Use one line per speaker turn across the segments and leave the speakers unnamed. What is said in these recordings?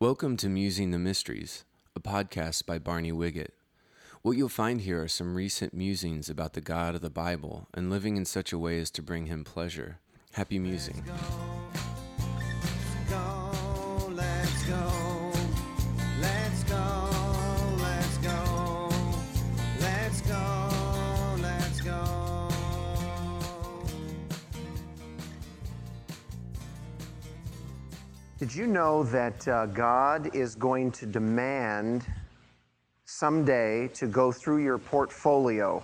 Welcome to Musing the Mysteries, a podcast by Barney Wiggett. What you'll find here are some recent musings about the God of the Bible and living in such a way as to bring him pleasure. Happy musing.
Did you know that uh, God is going to demand someday to go through your portfolio?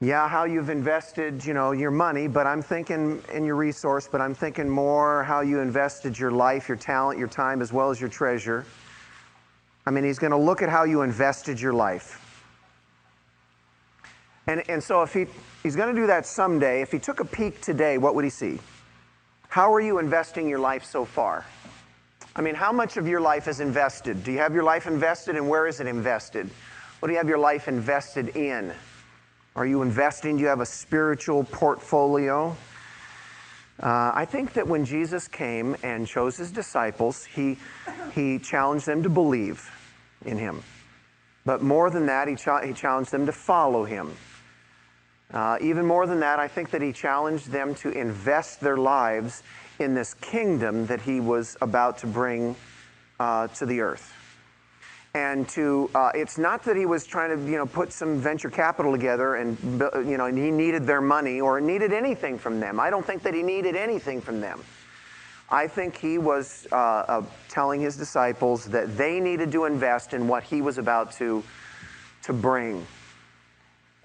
Yeah, how you've invested, you know, your money, but I'm thinking in your resource, but I'm thinking more how you invested your life, your talent, your time, as well as your treasure. I mean, he's going to look at how you invested your life. And, and so if he, he's going to do that someday, if he took a peek today, what would he see? How are you investing your life so far? I mean, how much of your life is invested? Do you have your life invested and where is it invested? What do you have your life invested in? Are you investing? Do you have a spiritual portfolio? Uh, I think that when Jesus came and chose his disciples, he, he challenged them to believe in him. But more than that, he, he challenged them to follow him. Uh, even more than that, I think that he challenged them to invest their lives in this kingdom that he was about to bring uh, to the earth. And to, uh, it's not that he was trying to, you know, put some venture capital together and, you know, and he needed their money or needed anything from them. I don't think that he needed anything from them. I think he was uh, uh, telling his disciples that they needed to invest in what he was about to, to bring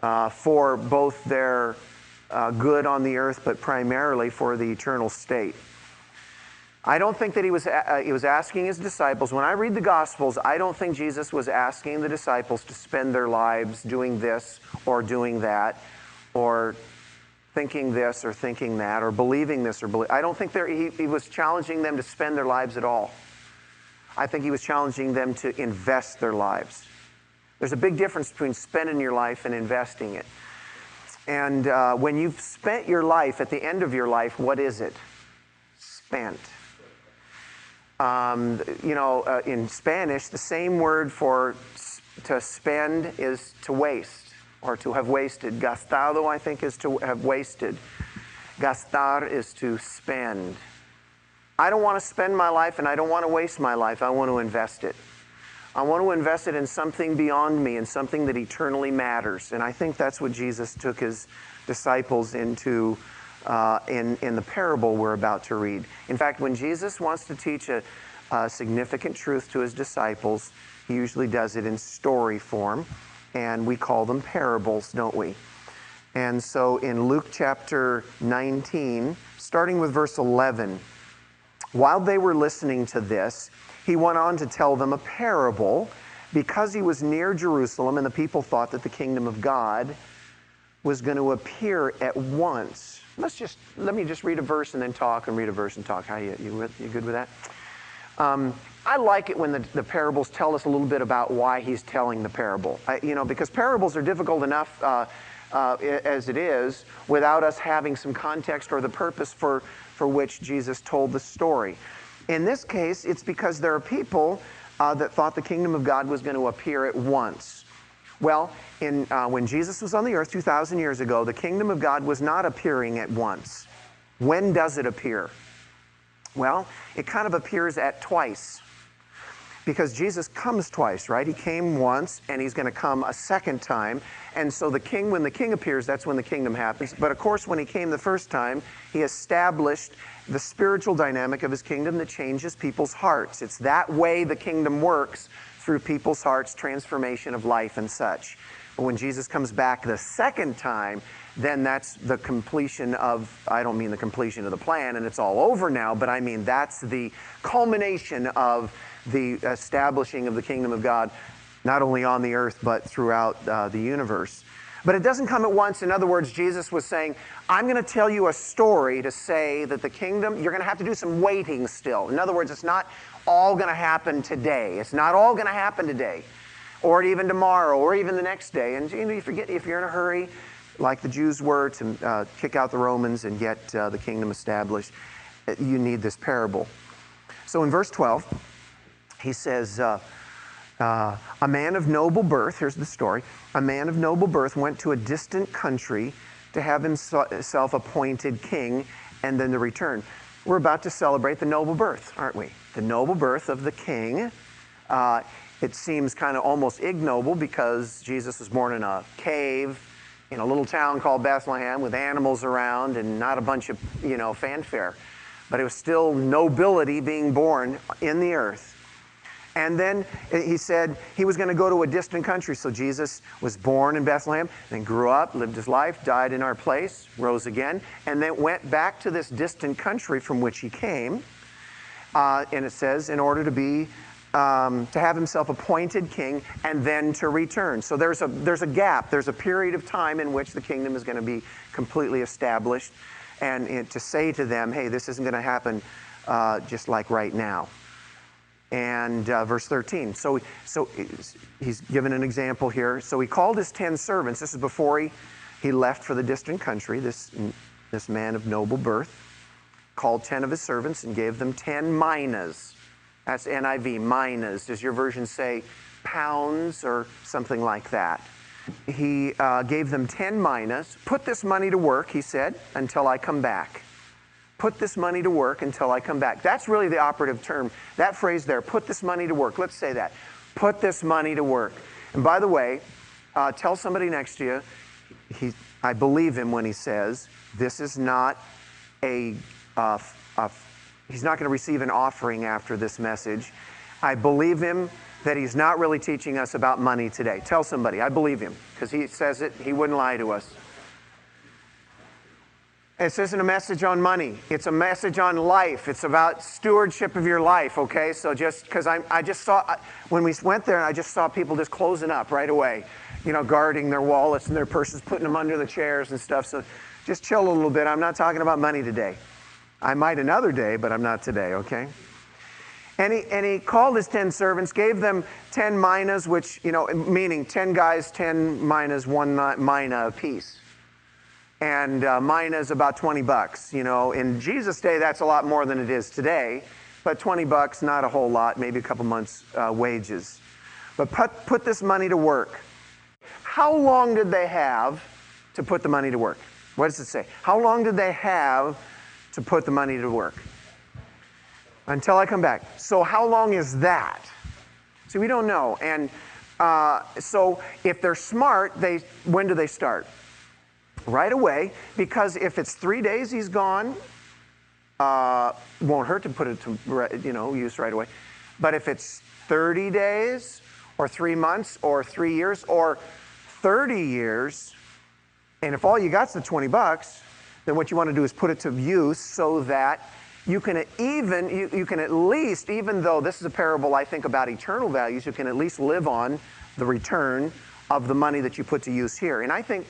uh, for both their uh, good on the earth, but primarily for the eternal state. I don't think that he was, uh, he was asking his disciples, when I read the Gospels, I don't think Jesus was asking the disciples to spend their lives doing this or doing that or thinking this or thinking that or believing this or believe. I don't think he, he was challenging them to spend their lives at all. I think he was challenging them to invest their lives. There's a big difference between spending your life and investing it. And uh, when you've spent your life, at the end of your life, what is it? Spent. Um, you know, uh, in Spanish, the same word for to spend is to waste or to have wasted. Gastado, I think, is to have wasted. Gastar is to spend. I don't want to spend my life and I don't want to waste my life. I want to invest it. I want to invest it in something beyond me and something that eternally matters. And I think that's what Jesus took his disciples into uh, in, in the parable we're about to read. In fact, when Jesus wants to teach a, a significant truth to his disciples, he usually does it in story form. And we call them parables, don't we? And so in Luke chapter 19, starting with verse 11, while they were listening to this, he went on to tell them a parable because he was near Jerusalem and the people thought that the kingdom of God was going to appear at once. Let's just let me just read a verse and then talk and read a verse and talk. How you you, you good with that? Um, I like it when the, the parables tell us a little bit about why he's telling the parable. I, you know, because parables are difficult enough uh, uh, as it is without us having some context or the purpose for, for which Jesus told the story. In this case, it's because there are people uh, that thought the kingdom of God was going to appear at once. Well, in, uh, when Jesus was on the earth 2,000 years ago, the kingdom of God was not appearing at once. When does it appear? Well, it kind of appears at twice. Because Jesus comes twice, right? He came once and he's going to come a second time. And so the king, when the king appears, that's when the kingdom happens. But of course, when he came the first time, he established the spiritual dynamic of his kingdom that changes people's hearts. It's that way the kingdom works through people's hearts, transformation of life and such. But when Jesus comes back the second time, then that's the completion of, I don't mean the completion of the plan and it's all over now, but I mean that's the culmination of the establishing of the kingdom of God, not only on the earth, but throughout uh, the universe. But it doesn't come at once. In other words, Jesus was saying, I'm going to tell you a story to say that the kingdom, you're going to have to do some waiting still. In other words, it's not all going to happen today. It's not all going to happen today, or even tomorrow, or even the next day. And you know, you forget if you're in a hurry, like the Jews were to uh, kick out the Romans and get uh, the kingdom established, you need this parable. So in verse 12, he says, uh, uh, A man of noble birth, here's the story, a man of noble birth went to a distant country to have himself appointed king and then to return. We're about to celebrate the noble birth, aren't we? The noble birth of the king. Uh, it seems kind of almost ignoble because Jesus was born in a cave in a little town called Bethlehem with animals around and not a bunch of, you know, fanfare. But it was still nobility being born in the earth. And then he said he was going to go to a distant country. So Jesus was born in Bethlehem, then grew up, lived his life, died in our place, rose again, and then went back to this distant country from which he came. Uh, and it says, in order to be um, to have himself appointed king and then to return. So there's a, there's a gap, there's a period of time in which the kingdom is going to be completely established. And, to say to them, hey, this isn't going to happen uh, just like right now. And uh, verse 13. So, so he's given an example here. So he called his 10 servants. This is before he, he left for the distant country, this, this man of noble birth. Called 10 of his servants and gave them 10 minas that's NIV, minas. Does your version say pounds or something like that? He uh, gave them 10 minas. Put this money to work, he said, until I come back. Put this money to work until I come back. That's really the operative term. That phrase there, put this money to work. Let's say that. Put this money to work. And by the way, uh, tell somebody next to you, he, I believe him when he says, this is not a, uh, a He's not going to receive an offering after this message. I believe him that he's not really teaching us about money today. Tell somebody, I believe him, because he says it, he wouldn't lie to us. This isn't a message on money. It's a message on life. It's about stewardship of your life, okay? So just because I, I just saw, when we went there, I just saw people just closing up right away, you know, guarding their wallets and their purses, putting them under the chairs and stuff. So just chill a little bit. I'm not talking about money today. I might another day, but I'm not today, okay? And he, and he called his 10 servants, gave them 10 minas, which, you know, meaning 10 guys, 10 minas, one mina apiece. And uh, mina is about 20 bucks. You know, in Jesus' day, that's a lot more than it is today. But 20 bucks, not a whole lot, maybe a couple months' uh, wages. But put, put this money to work. How long did they have to put the money to work? What does it say? How long did they have to put the money to work until I come back. So, how long is that? See, we don't know. And uh, so, if they're smart, they when do they start? Right away, because if it's three days he's gone, uh, won't hurt to put it to you know use right away. But if it's 30 days, or three months, or three years, or 30 years, and if all you got's the 20 bucks, then what you want to do is put it to use so that you can even you, you can at least even though this is a parable i think about eternal values you can at least live on the return of the money that you put to use here and i think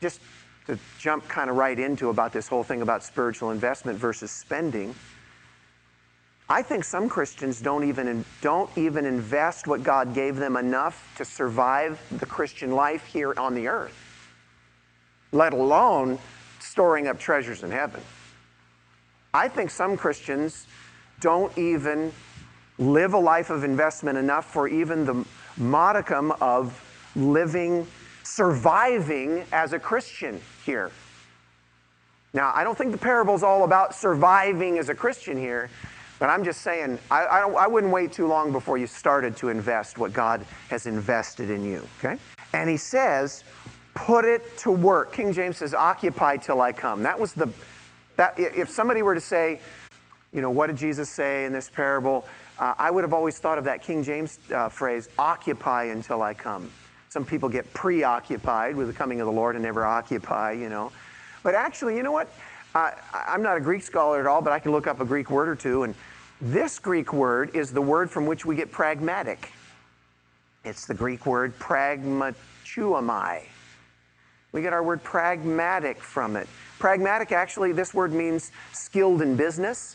just to jump kind of right into about this whole thing about spiritual investment versus spending i think some christians don't even don't even invest what god gave them enough to survive the christian life here on the earth let alone storing up treasures in heaven. I think some Christians don't even live a life of investment enough for even the modicum of living, surviving as a Christian here. Now, I don't think the parable is all about surviving as a Christian here, but I'm just saying, I, I, I, wouldn't wait too long before you started to invest what God has invested in you, okay? And he says, put it to work. King James says, occupy till I come. That was the, that, if somebody were to say, you know, what did Jesus say in this parable? Uh, I would have always thought of that King James uh, phrase, occupy until I come. Some people get preoccupied with the coming of the Lord and never occupy, you know. But actually, you know what? I'm not a Greek scholar at all, but I can look up a Greek word or two. And this Greek word is the word from which we get pragmatic. It's the Greek word pragmateuomai. We get our word pragmatic from it. Pragmatic, actually, this word means skilled in business.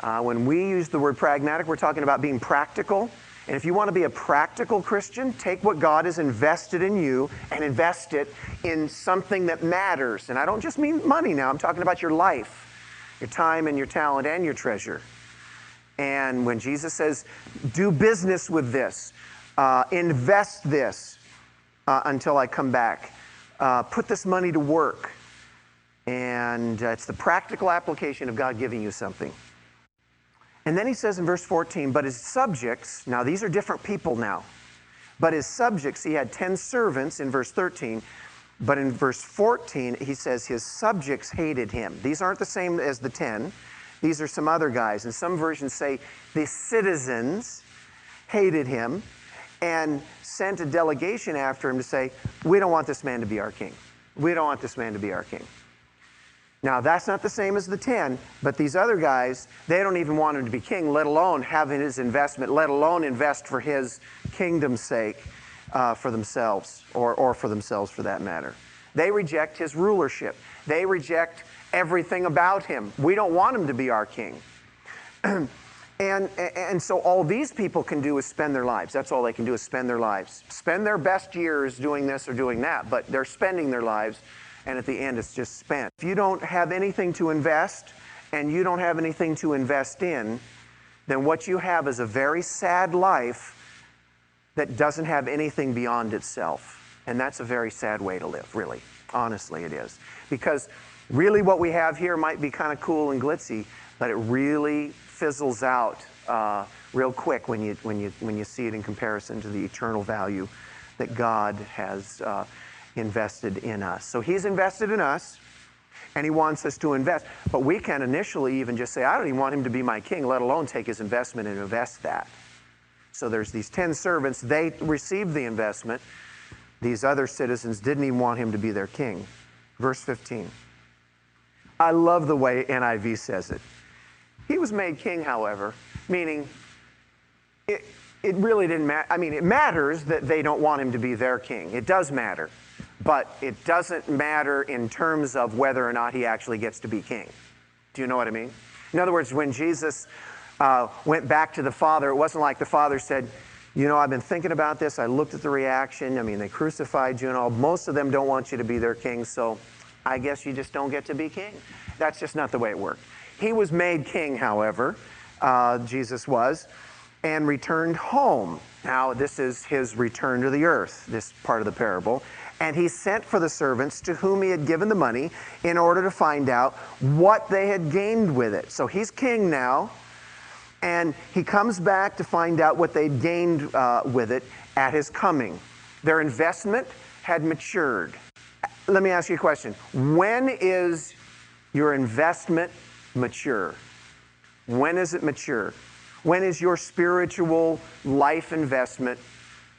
Uh, when we use the word pragmatic, we're talking about being practical. And if you want to be a practical Christian, take what God has invested in you and invest it in something that matters. And I don't just mean money now, I'm talking about your life, your time and your talent and your treasure. And when Jesus says, do business with this, uh, invest this uh, until I come back, uh, put this money to work. And uh, it's the practical application of God giving you something. And then he says in verse 14, but his subjects, now these are different people now, but his subjects, he had 10 servants in verse 13, but in verse 14, he says his subjects hated him. These aren't the same as the 10. These are some other guys. And some versions say the citizens hated him and sent a delegation after him to say, We don't want this man to be our king. We don't want this man to be our king. Now, that's not the same as the 10, but these other guys, they don't even want him to be king, let alone have his investment, let alone invest for his kingdom's sake uh, for themselves, or, or for themselves for that matter. They reject his rulership. They reject everything about him. We don't want him to be our king. and, and so all these people can do is spend their lives. That's all they can do is spend their lives. Spend their best years doing this or doing that, but they're spending their lives, and at the end it's just spent. If you don't have anything to invest and you don't have anything to invest in, then what you have is a very sad life that doesn't have anything beyond itself. And that's a very sad way to live, really. Honestly, it is. Because really what we have here might be kind of cool and glitzy, but it really fizzles out uh, real quick when you, when, you, when you see it in comparison to the eternal value that God has uh, invested in us. So He's invested in us, and He wants us to invest. But we can initially even just say, I don't even want Him to be my king, let alone take His investment and invest that. So there's these 10 servants, they received the investment. These other citizens didn't even want Him to be their king. Verse 15. I love the way NIV says it. He was made king, however, meaning it, it really didn't matter. I mean, it matters that they don't want him to be their king. It does matter. But it doesn't matter in terms of whether or not he actually gets to be king. Do you know what I mean? In other words, when Jesus uh, went back to the Father, it wasn't like the Father said, You know, I've been thinking about this. I looked at the reaction. I mean, they crucified you and all. Most of them don't want you to be their king, so I guess you just don't get to be king. That's just not the way it worked. He was made king, however, uh, Jesus was, and returned home. Now, this is his return to the earth, this part of the parable. And he sent for the servants to whom he had given the money in order to find out what they had gained with it. So he's king now, and he comes back to find out what they'd gained uh, with it at his coming. Their investment had matured. Let me ask you a question. When is your investment mature? When is it mature? When is your spiritual life investment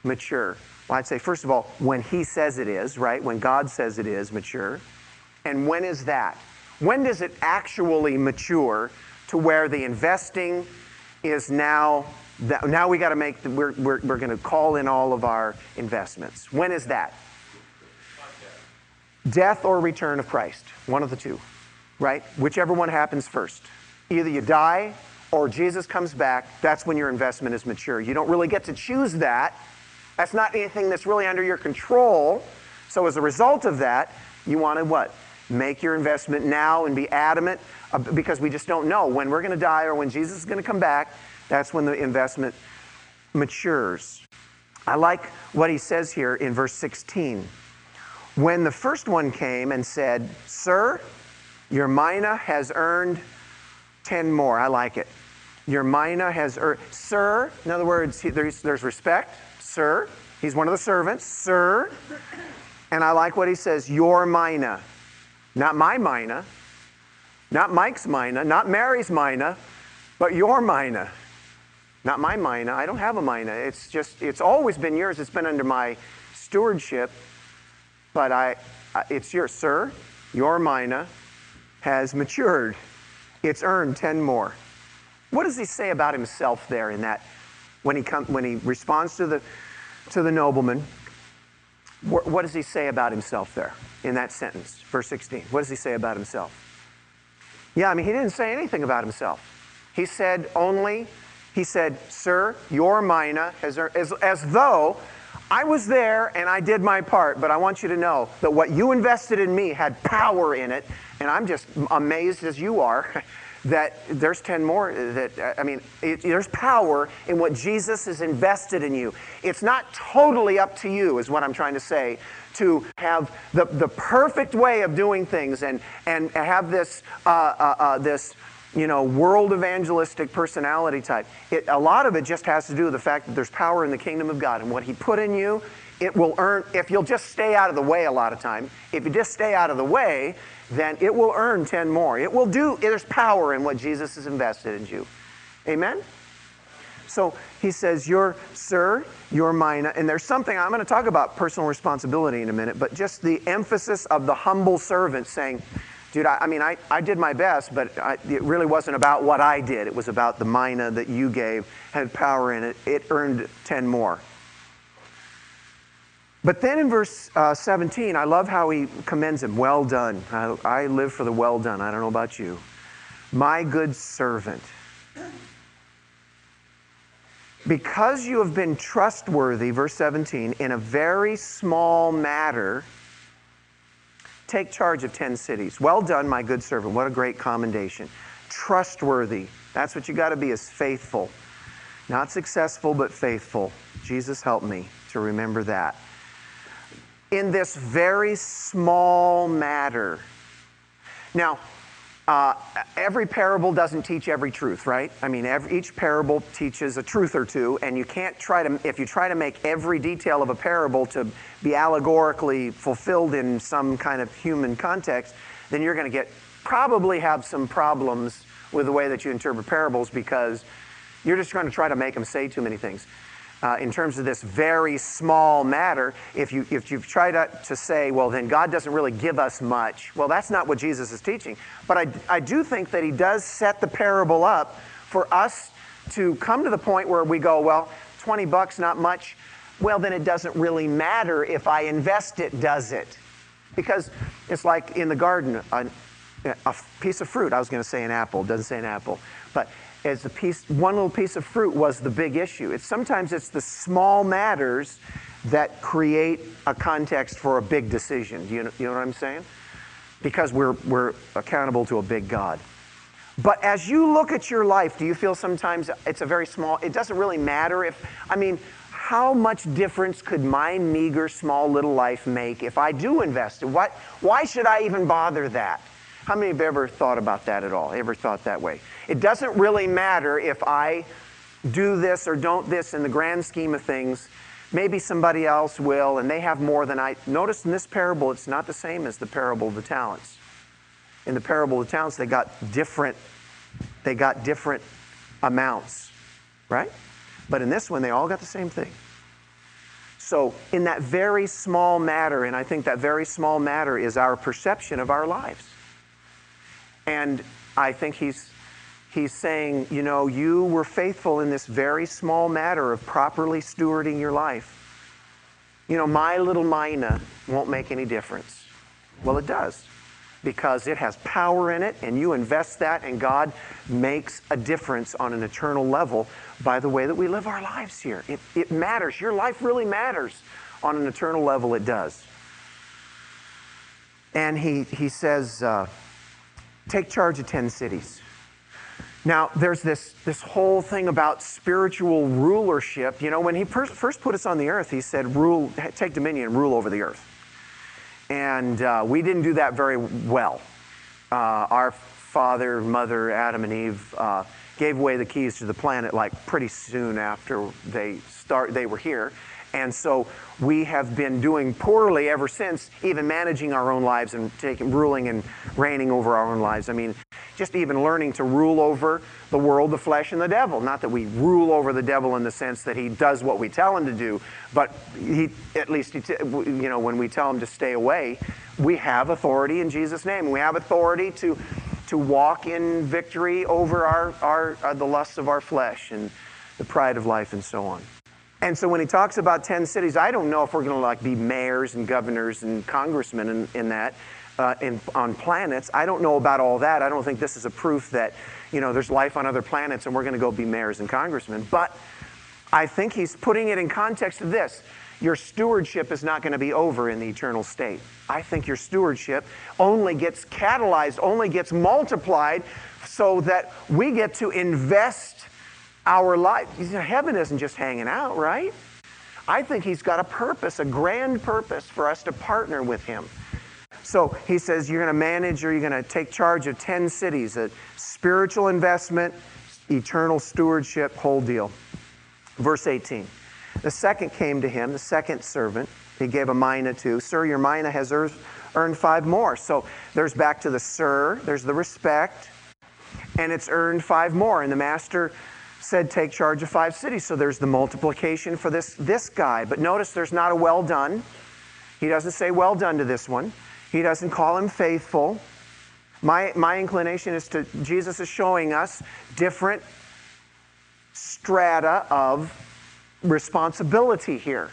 mature? Well, I'd say, first of all, when He says it is, right? When God says it is mature. And when is that? When does it actually mature to where the investing is now, now we got to make, the, we're, we're, we're going to call in all of our investments. When is that? death or return of Christ, one of the two, right? Whichever one happens first. Either you die or Jesus comes back, that's when your investment is mature. You don't really get to choose that. That's not anything that's really under your control. So as a result of that, you want to what? Make your investment now and be adamant because we just don't know when we're going to die or when Jesus is going to come back. That's when the investment matures. I like what he says here in verse 16. When the first one came and said, Sir, your mina has earned 10 more. I like it. Your mina has earned, Sir, in other words, there's respect. Sir, he's one of the servants. Sir, and I like what he says, Your mina. Not my mina, not Mike's mina, not Mary's mina, but your mina. Not my mina. I don't have a mina. It's just, it's always been yours. It's been under my stewardship but I, it's yours, sir. Your mina has matured. It's earned 10 more. What does he say about himself there in that when he, come, when he responds to the, to the nobleman? What, does he say about himself there in that sentence, verse 16? What does he say about himself? Yeah, I mean, he didn't say anything about himself. He said only, he said, Sir, your mina earned, as, as though I was there and I did my part, but I want you to know that what you invested in me had power in it, and I'm just amazed as you are that there's 10 more that, I mean, it, there's power in what Jesus has invested in you. It's not totally up to you, is what I'm trying to say, to have the, the perfect way of doing things and, and have this, uh, uh, uh, this you know, world evangelistic personality type. It, a lot of it just has to do with the fact that there's power in the kingdom of God and what He put in you. It will earn, if you'll just stay out of the way a lot of time, if you just stay out of the way, then it will earn 10 more. It will do, there's power in what Jesus has invested in you. Amen? So he says, You're, sir, you're mine. And there's something, I'm going to talk about personal responsibility in a minute, but just the emphasis of the humble servant saying, Dude, I, I mean, I, I did my best, but I, it really wasn't about what I did. It was about the mina that you gave, had power in it. It earned 10 more. But then in verse uh, 17, I love how he commends him. Well done. I, I live for the well done. I don't know about you. My good servant. Because you have been trustworthy, verse 17, in a very small matter, take charge of 10 cities. Well done, my good servant. What a great commendation. Trustworthy. That's what you got to be, is faithful. Not successful, but faithful. Jesus, help me to remember that in this very small matter. Now, uh, every parable doesn't teach every truth, right? I mean, every, each parable teaches a truth or two, and you can't try to, if you try to make every detail of a parable to be allegorically fulfilled in some kind of human context, then you're going to get, probably have some problems with the way that you interpret parables because you're just going to try to make them say too many things uh, in terms of this very small matter, if you if you try to, to say, well, then God doesn't really give us much, well, that's not what Jesus is teaching. But I, I do think that he does set the parable up for us to come to the point where we go, well, 20 bucks, not much. Well, then it doesn't really matter if I invest it, does it? Because it's like in the garden, a, a piece of fruit, I was going to say an apple, doesn't say an apple, but as a piece, one little piece of fruit was the big issue. It's sometimes it's the small matters that create a context for a big decision. Do you know, you know what I'm saying? Because we're, we're accountable to a big God. But as you look at your life, do you feel sometimes it's a very small, it doesn't really matter if, I mean, how much difference could my meager, small little life make if I do invest? What, why should I even bother that? How many have ever thought about that at all? Ever thought that way? It doesn't really matter if I do this or don't this in the grand scheme of things. Maybe somebody else will, and they have more than I. Notice in this parable, it's not the same as the parable of the talents. In the parable of the talents, they got different, they got different amounts, right? But in this one, they all got the same thing. So, in that very small matter, and I think that very small matter is our perception of our lives. And I think he's, he's saying, you know, you were faithful in this very small matter of properly stewarding your life. You know, my little mina won't make any difference. Well, it does because it has power in it, and you invest that, and God makes a difference on an eternal level by the way that we live our lives here. It, it matters. Your life really matters on an eternal level, it does. And he, he says, uh, take charge of 10 cities. Now, there's this, this whole thing about spiritual rulership. You know, when he per- first put us on the earth, he said, rule, take dominion rule over the earth. And uh, we didn't do that very well. Uh, our father, mother, Adam and Eve, uh, gave away the keys to the planet like pretty soon after they start they were here and so we have been doing poorly ever since, even managing our own lives and taking, ruling and reigning over our own lives. I mean, just even learning to rule over the world, the flesh, and the devil. Not that we rule over the devil in the sense that he does what we tell him to do, but he, at least, he t- you know, when we tell him to stay away, we have authority in Jesus' name. We have authority to, to walk in victory over our, our, uh, the lusts of our flesh and the pride of life and so on. And so when he talks about 10 cities, I don't know if we're going to like be mayors and governors and congressmen in, in that, uh, in, on planets. I don't know about all that. I don't think this is a proof that, you know, there's life on other planets and we're going to go be mayors and congressmen. But I think he's putting it in context of this. your stewardship is not going to be over in the eternal state. I think your stewardship only gets catalyzed, only gets multiplied so that we get to invest our life. Heaven isn't just hanging out, right? I think He's got a purpose, a grand purpose for us to partner with Him. So he says you're going to manage or you're going to take charge of 10 cities, a spiritual investment, eternal stewardship, whole deal. Verse 18. The second came to him, the second servant, he gave a mina to. Sir, your mina has earned five more. So there's back to the sir, there's the respect, and it's earned five more. And the master said, Take charge of five cities. So there's the multiplication for this, this guy. But notice there's not a well done. He doesn't say well done to this one. He doesn't call him faithful. My, my inclination is to, Jesus is showing us different strata of responsibility here.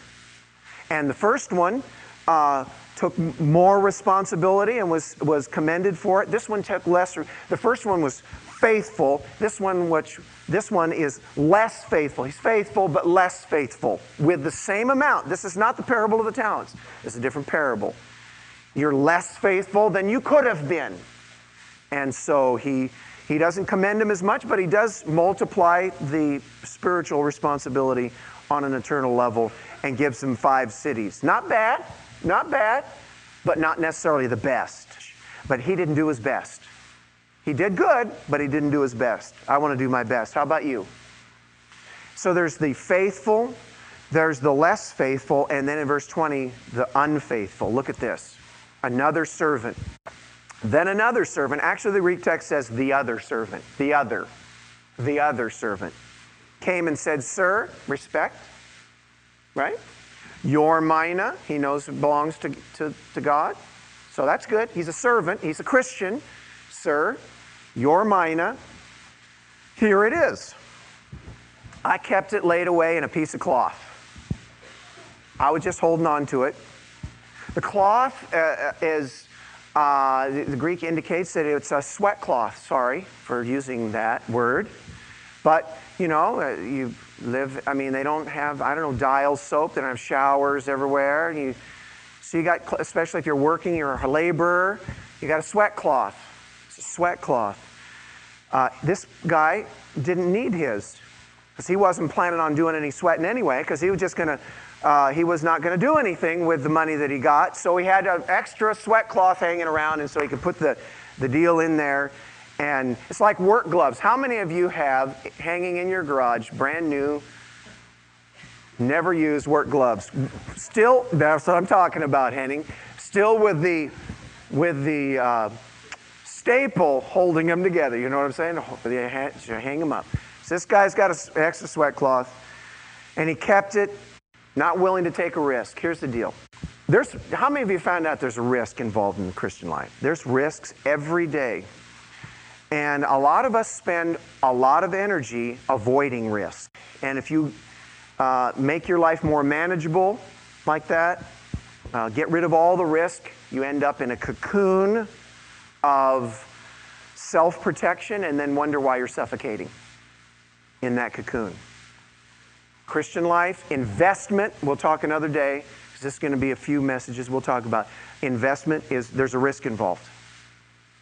And the first one uh, took more responsibility and was, was commended for it. This one took less. The first one was faithful. This one, which this one is less faithful. He's faithful, but less faithful with the same amount. This is not the parable of the talents. It's a different parable. You're less faithful than you could have been. And so he he doesn't commend him as much, but he does multiply the spiritual responsibility on an eternal level and gives him five cities. Not bad, not bad, but not necessarily the best. But he didn't do his best. He did good, but he didn't do his best. I want to do my best. How about you? So there's the faithful, there's the less faithful, and then in verse 20, the unfaithful. Look at this. Another servant. Then another servant. Actually, the Greek text says the other servant. The other. The other servant came and said, Sir, respect, right? Your mina, he knows it belongs to, to, to God. So that's good. He's a servant, he's a Christian. Sir, your mina, here it is. I kept it laid away in a piece of cloth. I was just holding on to it. The cloth uh, uh is, uh, the, Greek indicates that it's a sweat cloth. Sorry for using that word. But, you know, uh, you live, I mean, they don't have, I don't know, dial soap. They don't have showers everywhere. You, so you got, especially if you're working, you're a laborer, you got a sweat cloth. Sweat cloth. Uh, this guy didn't need his because he wasn't planning on doing any sweating anyway because he was just going to, uh, he was not going to do anything with the money that he got. So he had an extra sweat cloth hanging around and so he could put the, the deal in there and it's like work gloves. How many of you have hanging in your garage, brand new, never used work gloves? Still, that's what I'm talking about, Henning. Still with the, with the uh, staple holding them together. You know what I'm saying? You hang them up. So this guy's got an extra sweat cloth, and he kept it, not willing to take a risk. Here's the deal. There's, how many of you found out there's a risk involved in the Christian life? There's risks every day. And a lot of us spend a lot of energy avoiding risk. And if you uh, make your life more manageable like that, uh, get rid of all the risk, you end up in a cocoon of self protection and then wonder why you're suffocating in that cocoon. Christian life, investment, we'll talk another day, this is going to be a few messages we'll talk about. Investment is, there's a risk involved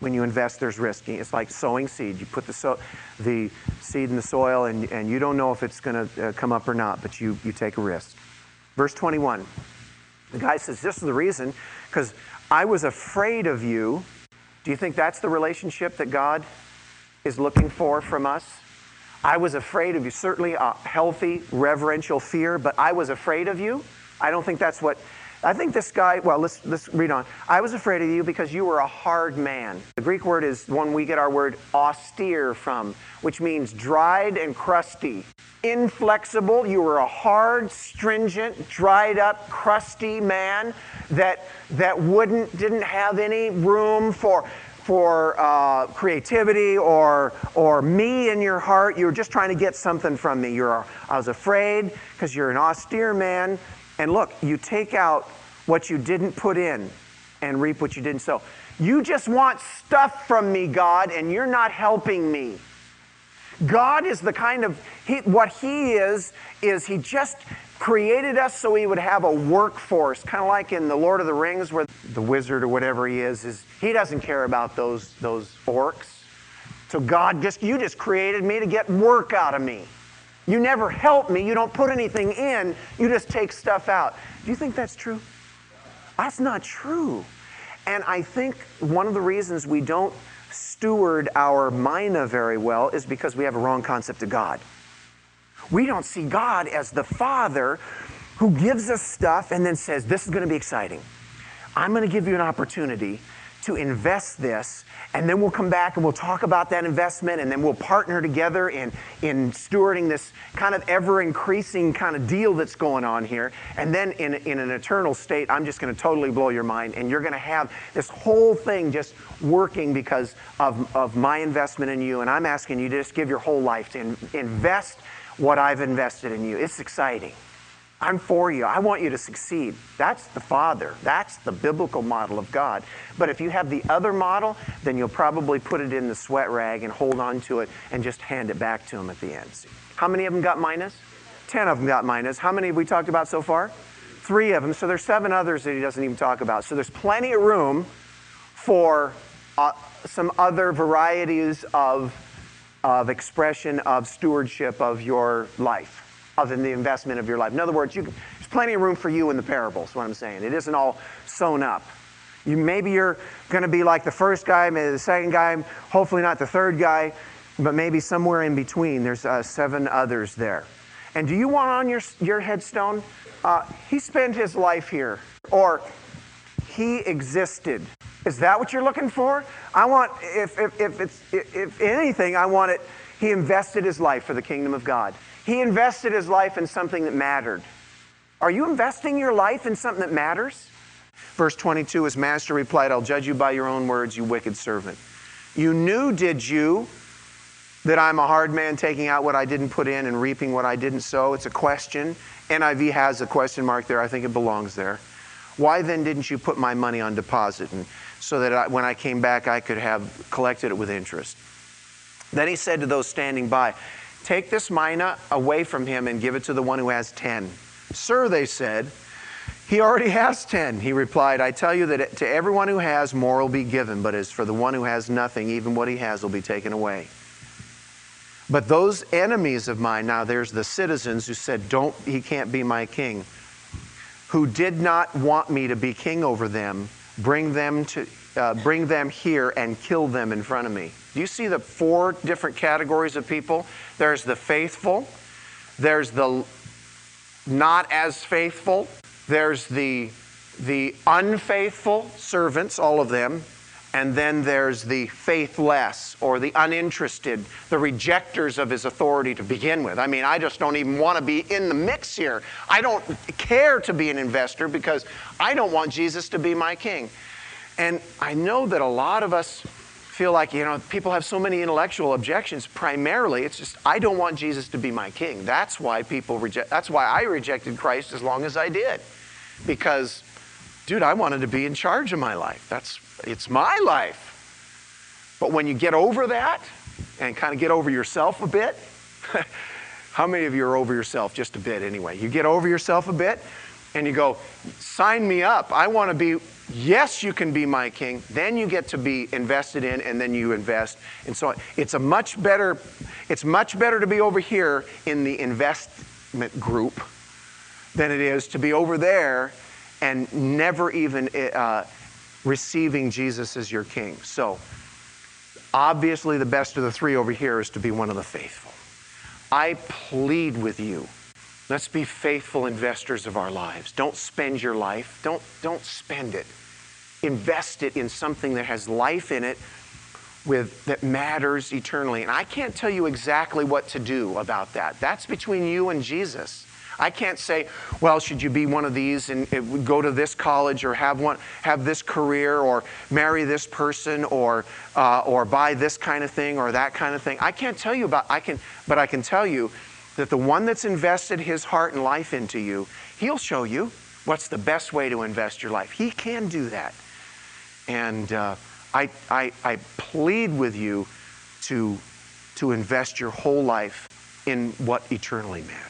when you invest, there's risk. It's like sowing seed. You put the, so, the seed in the soil, and, and you don't know if it's going to uh, come up or not, but you, you take a risk. Verse 21, the guy says, This is the reason, because I was afraid of you. Do you think that's the relationship that God is looking for from us? I was afraid of you. Certainly a healthy, reverential fear, but I was afraid of you. I don't think that's what I think this guy, well, let's, let's read on. I was afraid of you because you were a hard man. The Greek word is one we get our word austere from, which means dried and crusty. Inflexible, you were a hard, stringent, dried up, crusty man that, that wouldn't, didn't have any room for, for uh, creativity or, or me in your heart. You were just trying to get something from me. You're, I was afraid because you're an austere man and look, you take out what you didn't put in and reap what you didn't sow. You just want stuff from me, God, and you're not helping me. God is the kind of, he, what He is, is He just created us so He would have a workforce, kind of like in The Lord of the Rings, where the wizard or whatever he is, is He doesn't care about those, those orcs. So God just, you just created me to get work out of me. You never help me. You don't put anything in. You just take stuff out. Do you think that's true? That's not true. And I think one of the reasons we don't steward our mina very well is because we have a wrong concept of God. We don't see God as the Father who gives us stuff and then says, This is going to be exciting. I'm going to give you an opportunity to invest this, and then we'll come back and we'll talk about that investment, and then we'll partner together in, in stewarding this kind of ever increasing kind of deal that's going on here. And then in, in an eternal state, I'm just going to totally blow your mind, and you're going to have this whole thing just working because of, of my investment in you. And I'm asking you to just give your whole life to in, invest what I've invested in you. It's exciting. I'm for you. I want you to succeed. That's the Father. That's the biblical model of God. But if you have the other model, then you'll probably put it in the sweat rag and hold on to it and just hand it back to Him at the end. How many of them got minas? Ten of them got minas. How many have we talked about so far? Three of them. So there's seven others that He doesn't even talk about. So there's plenty of room for uh, some other varieties of, of expression of stewardship of your life other than the investment of your life. In other words, you, there's plenty of room for you in the parables, what I'm saying. It isn't all sewn up. You, maybe you're going to be like the first guy, maybe the second guy, hopefully not the third guy, but maybe somewhere in between. There's uh, seven others there. And do you want on your, your headstone? Uh, he spent his life here, or he existed. Is that what you're looking for? I want, if, if, if, it's, if anything, I want it, he invested his life for the kingdom of God. He invested his life in something that mattered. Are you investing your life in something that matters? Verse 22 His master replied, I'll judge you by your own words, you wicked servant. You knew, did you, that I'm a hard man taking out what I didn't put in and reaping what I didn't sow? It's a question. NIV has a question mark there. I think it belongs there. Why then didn't you put my money on deposit and so that I, when I came back I could have collected it with interest? Then he said to those standing by, Take this mina away from him and give it to the one who has ten. Sir, they said, he already has ten. He replied, I tell you that to everyone who has, more will be given, but as for the one who has nothing, even what he has will be taken away. But those enemies of mine, now there's the citizens who said, Don't, he can't be my king, who did not want me to be king over them, bring them to uh, bring them here and kill them in front of me. Do you see the four different categories of people? There's the faithful, there's the not as faithful, there's the, the unfaithful servants, all of them, and then there's the faithless or the uninterested, the rejectors of his authority to begin with. I mean, I just don't even want to be in the mix here. I don't care to be an investor because I don't want Jesus to be my king. And I know that a lot of us feel like, you know, people have so many intellectual objections. Primarily, it's just, I don't want Jesus to be my king. That's why people reject, that's why I rejected Christ as long as I did. Because, dude, I wanted to be in charge of my life. That's, it's my life. But when you get over that and kind of get over yourself a bit, how many of you are over yourself just a bit anyway? You get over yourself a bit and you go, sign me up. I want to be yes, you can be my king. Then you get to be invested in, and then you invest, and so. It's a much better. It's much better to be over here in the investment group than it is to be over there and never even uh, receiving Jesus as your king. So, obviously, the best of the three over here is to be one of the faithful. I plead with you. Let's be faithful investors of our lives. Don't spend your life. Don't, don't spend it invest it in something that has life in it with that matters eternally. And I can't tell you exactly what to do about that. That's between you and Jesus. I can't say, well, should you be one of these and go to this college or have one, have this career or marry this person or uh, or buy this kind of thing or that kind of thing. I can't tell you about. I can, but I can tell you that the one that's invested his heart and life into you, he'll show you what's the best way to invest your life. He can do that. And uh, I, I, I plead with you to, to invest your whole life in what eternally matters.